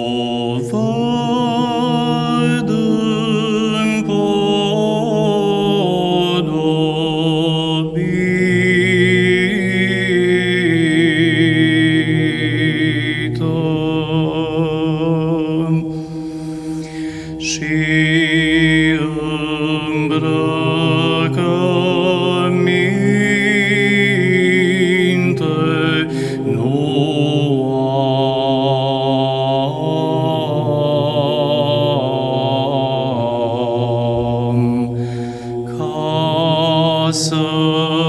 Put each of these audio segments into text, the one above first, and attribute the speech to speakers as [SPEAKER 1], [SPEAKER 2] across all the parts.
[SPEAKER 1] the So.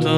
[SPEAKER 1] Sfântă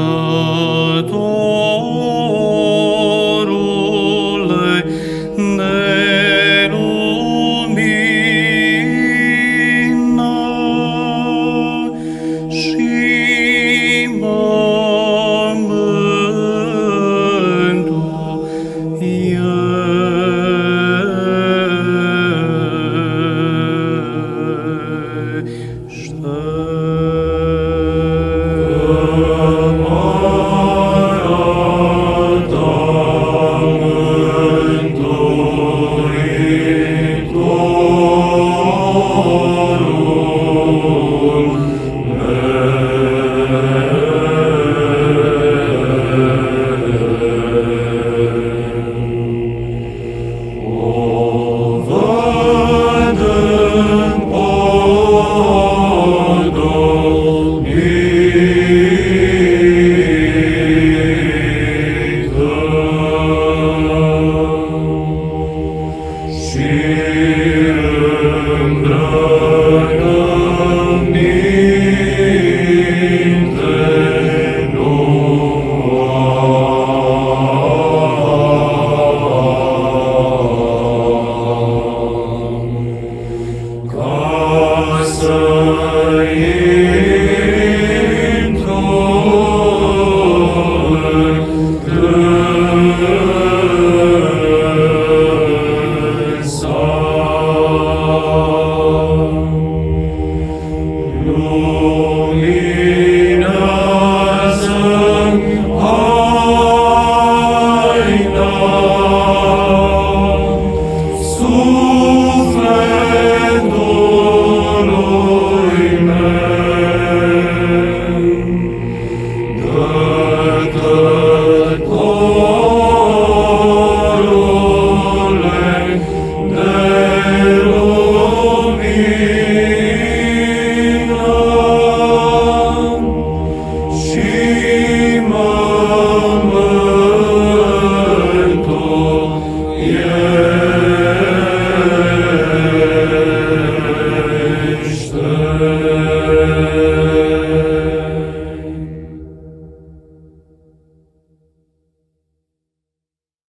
[SPEAKER 1] Lord. Oh.